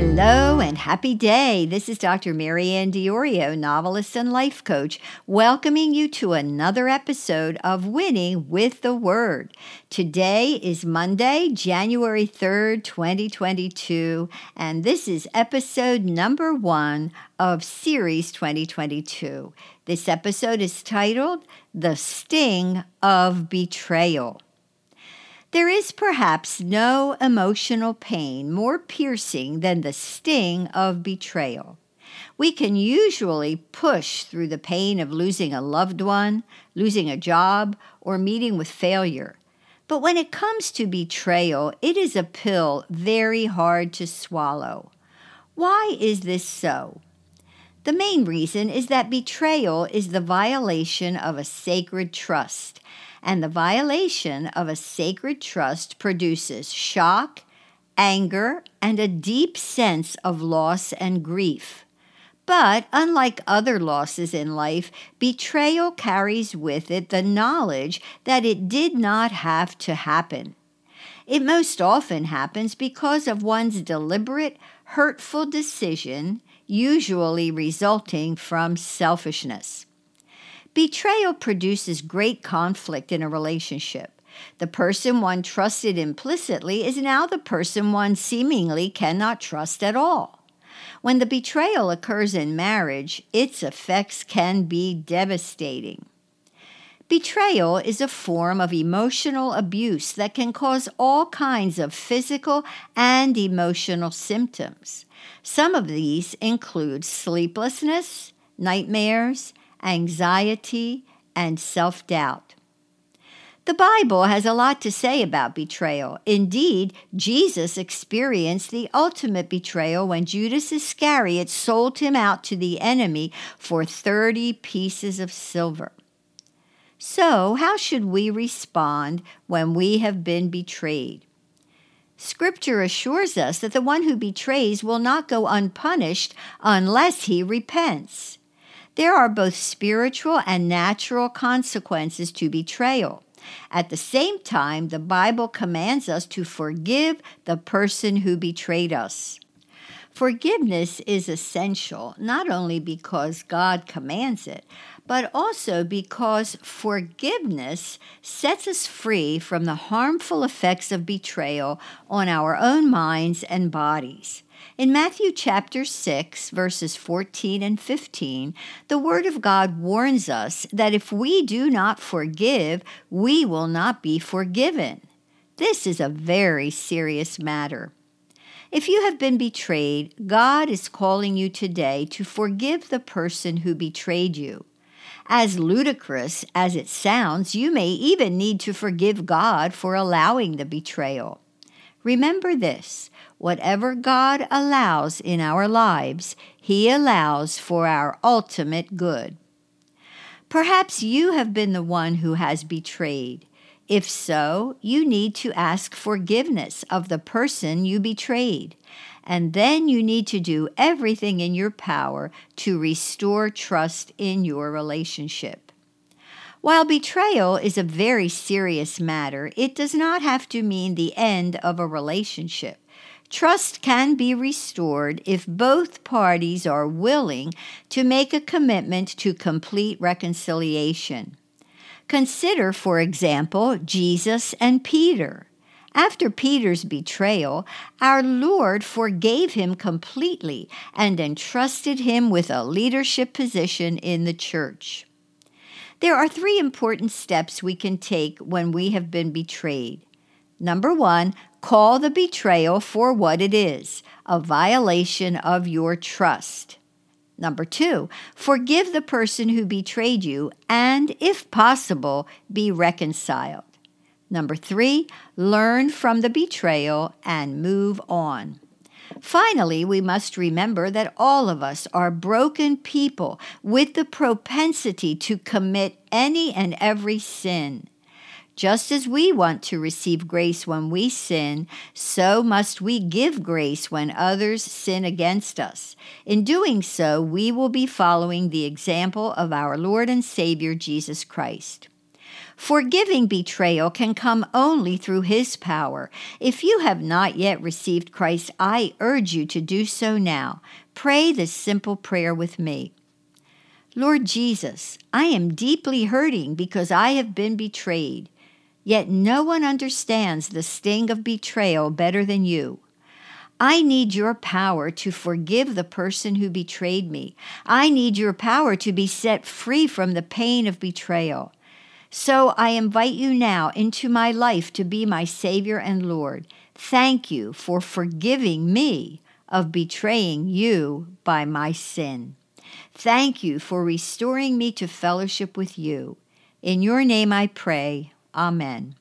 Hello and happy day. This is Dr. MaryAnn Diorio, novelist and life coach, welcoming you to another episode of Winning with the Word. Today is Monday, January 3rd, 2022, and this is episode number one of Series 2022. This episode is titled The Sting of Betrayal. There is perhaps no emotional pain more piercing than the sting of betrayal. We can usually push through the pain of losing a loved one, losing a job, or meeting with failure. But when it comes to betrayal, it is a pill very hard to swallow. Why is this so? The main reason is that betrayal is the violation of a sacred trust and the violation of a sacred trust produces shock, anger, and a deep sense of loss and grief. But unlike other losses in life, betrayal carries with it the knowledge that it did not have to happen. It most often happens because of one's deliberate, hurtful decision, usually resulting from selfishness. Betrayal produces great conflict in a relationship. The person one trusted implicitly is now the person one seemingly cannot trust at all. When the betrayal occurs in marriage, its effects can be devastating. Betrayal is a form of emotional abuse that can cause all kinds of physical and emotional symptoms. Some of these include sleeplessness, nightmares, anxiety, and self doubt. The Bible has a lot to say about betrayal. Indeed, Jesus experienced the ultimate betrayal when Judas Iscariot sold him out to the enemy for 30 pieces of silver. So, how should we respond when we have been betrayed? Scripture assures us that the one who betrays will not go unpunished unless he repents. There are both spiritual and natural consequences to betrayal. At the same time, the Bible commands us to forgive the person who betrayed us. Forgiveness is essential, not only because God commands it, but also because forgiveness sets us free from the harmful effects of betrayal on our own minds and bodies. In Matthew chapter 6, verses 14 and 15, the Word of God warns us that if we do not forgive, we will not be forgiven. This is a very serious matter. If you have been betrayed, God is calling you today to forgive the person who betrayed you. As ludicrous as it sounds, you may even need to forgive God for allowing the betrayal. Remember this whatever God allows in our lives, He allows for our ultimate good. Perhaps you have been the one who has betrayed. If so, you need to ask forgiveness of the person you betrayed. And then you need to do everything in your power to restore trust in your relationship. While betrayal is a very serious matter, it does not have to mean the end of a relationship. Trust can be restored if both parties are willing to make a commitment to complete reconciliation. Consider, for example, Jesus and Peter. After Peter's betrayal, our Lord forgave him completely and entrusted him with a leadership position in the church. There are three important steps we can take when we have been betrayed. Number one, call the betrayal for what it is a violation of your trust. Number two, forgive the person who betrayed you and, if possible, be reconciled. Number three, learn from the betrayal and move on. Finally, we must remember that all of us are broken people with the propensity to commit any and every sin. Just as we want to receive grace when we sin, so must we give grace when others sin against us. In doing so, we will be following the example of our Lord and Savior Jesus Christ. Forgiving betrayal can come only through His power. If you have not yet received Christ, I urge you to do so now. Pray this simple prayer with me. Lord Jesus, I am deeply hurting because I have been betrayed. Yet no one understands the sting of betrayal better than you. I need your power to forgive the person who betrayed me. I need your power to be set free from the pain of betrayal. So I invite you now into my life to be my Savior and Lord. Thank you for forgiving me of betraying you by my sin. Thank you for restoring me to fellowship with you. In your name I pray. Amen.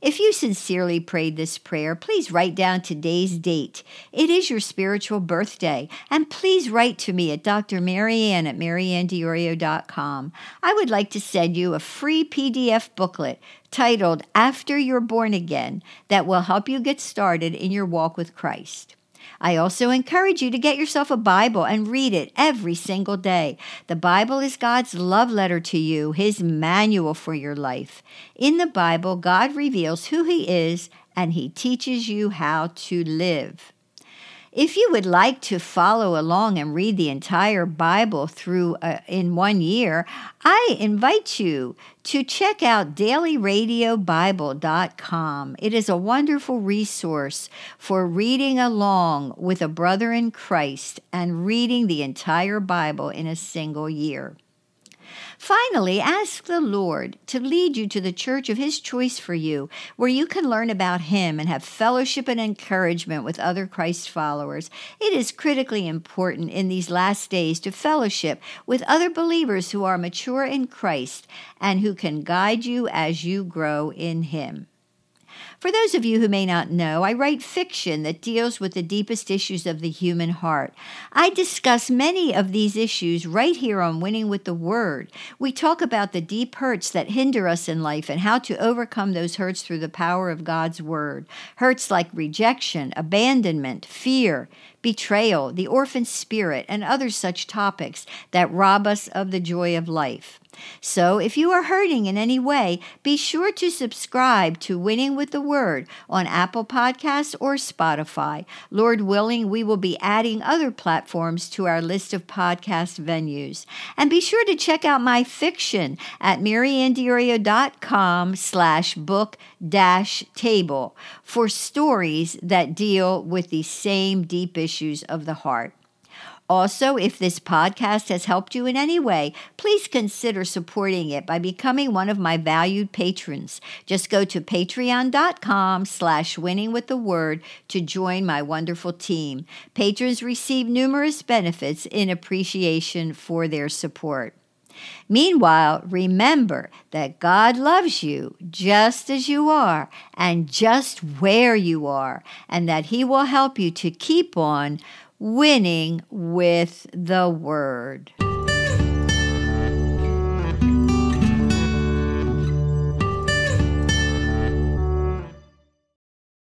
If you sincerely prayed this prayer, please write down today's date. It is your spiritual birthday. And please write to me at Dr. MaryAnn at maryanndiorio.com. I would like to send you a free PDF booklet titled After You're Born Again that will help you get started in your walk with Christ. I also encourage you to get yourself a Bible and read it every single day. The Bible is God's love letter to you, His manual for your life. In the Bible, God reveals who He is and He teaches you how to live. If you would like to follow along and read the entire Bible through uh, in one year, I invite you to check out dailyradiobible.com. It is a wonderful resource for reading along with a brother in Christ and reading the entire Bible in a single year. Finally, ask the Lord to lead you to the church of His choice for you, where you can learn about Him and have fellowship and encouragement with other Christ followers. It is critically important in these last days to fellowship with other believers who are mature in Christ and who can guide you as you grow in Him. For those of you who may not know, I write fiction that deals with the deepest issues of the human heart. I discuss many of these issues right here on Winning with the Word. We talk about the deep hurts that hinder us in life and how to overcome those hurts through the power of God's Word. Hurts like rejection, abandonment, fear, betrayal, the orphan spirit, and other such topics that rob us of the joy of life. So, if you are hurting in any way, be sure to subscribe to Winning with the Word on Apple Podcasts or Spotify. Lord willing, we will be adding other platforms to our list of podcast venues. And be sure to check out my fiction at maryanndiorio.com slash book dash table for stories that deal with the same deep issues of the heart. Also, if this podcast has helped you in any way, please consider supporting it by becoming one of my valued patrons. Just go to patreon.com slash winning with the word to join my wonderful team. Patrons receive numerous benefits in appreciation for their support. Meanwhile, remember that God loves you just as you are and just where you are, and that He will help you to keep on winning with the word.